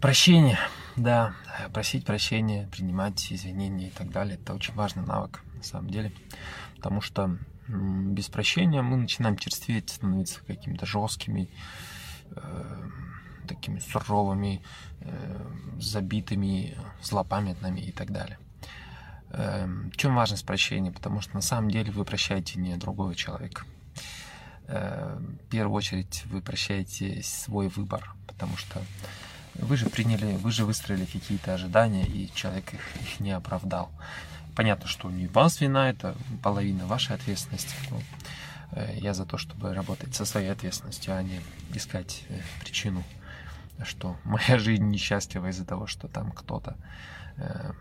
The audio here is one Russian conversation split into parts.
Прощение, да, просить прощения, принимать извинения и так далее, это очень важный навык на самом деле, потому что без прощения мы начинаем черстветь, становиться какими-то жесткими, э, такими суровыми, э, забитыми, злопамятными и так далее. Э, чем важность прощения? Потому что на самом деле вы прощаете не другого человека. Э, в первую очередь вы прощаете свой выбор, потому что вы же приняли, вы же выстроили какие-то ожидания, и человек их, их не оправдал. Понятно, что не вас вина, это половина вашей ответственности. Но э, я за то, чтобы работать со своей ответственностью, а не искать э, причину, что моя жизнь несчастлива из-за того, что там кто-то э,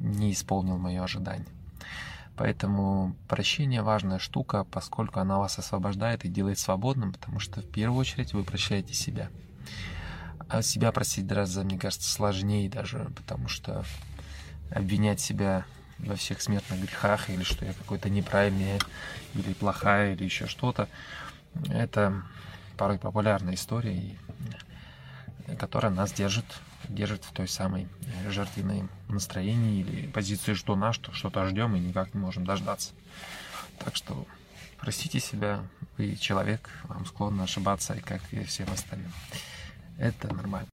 не исполнил мое ожидание. Поэтому прощение важная штука, поскольку она вас освобождает и делает свободным, потому что в первую очередь вы прощаете себя. А себя простить гораздо, мне кажется, сложнее даже, потому что обвинять себя во всех смертных грехах, или что я какой-то неправильный, или плохая, или еще что-то, это порой популярная история, которая нас держит, держит в той самой жертвенной настроении или позиции, что на что что-то ждем и никак не можем дождаться. Так что простите себя, вы человек, вам склонны ошибаться, и как и всем остальным. Это нормально.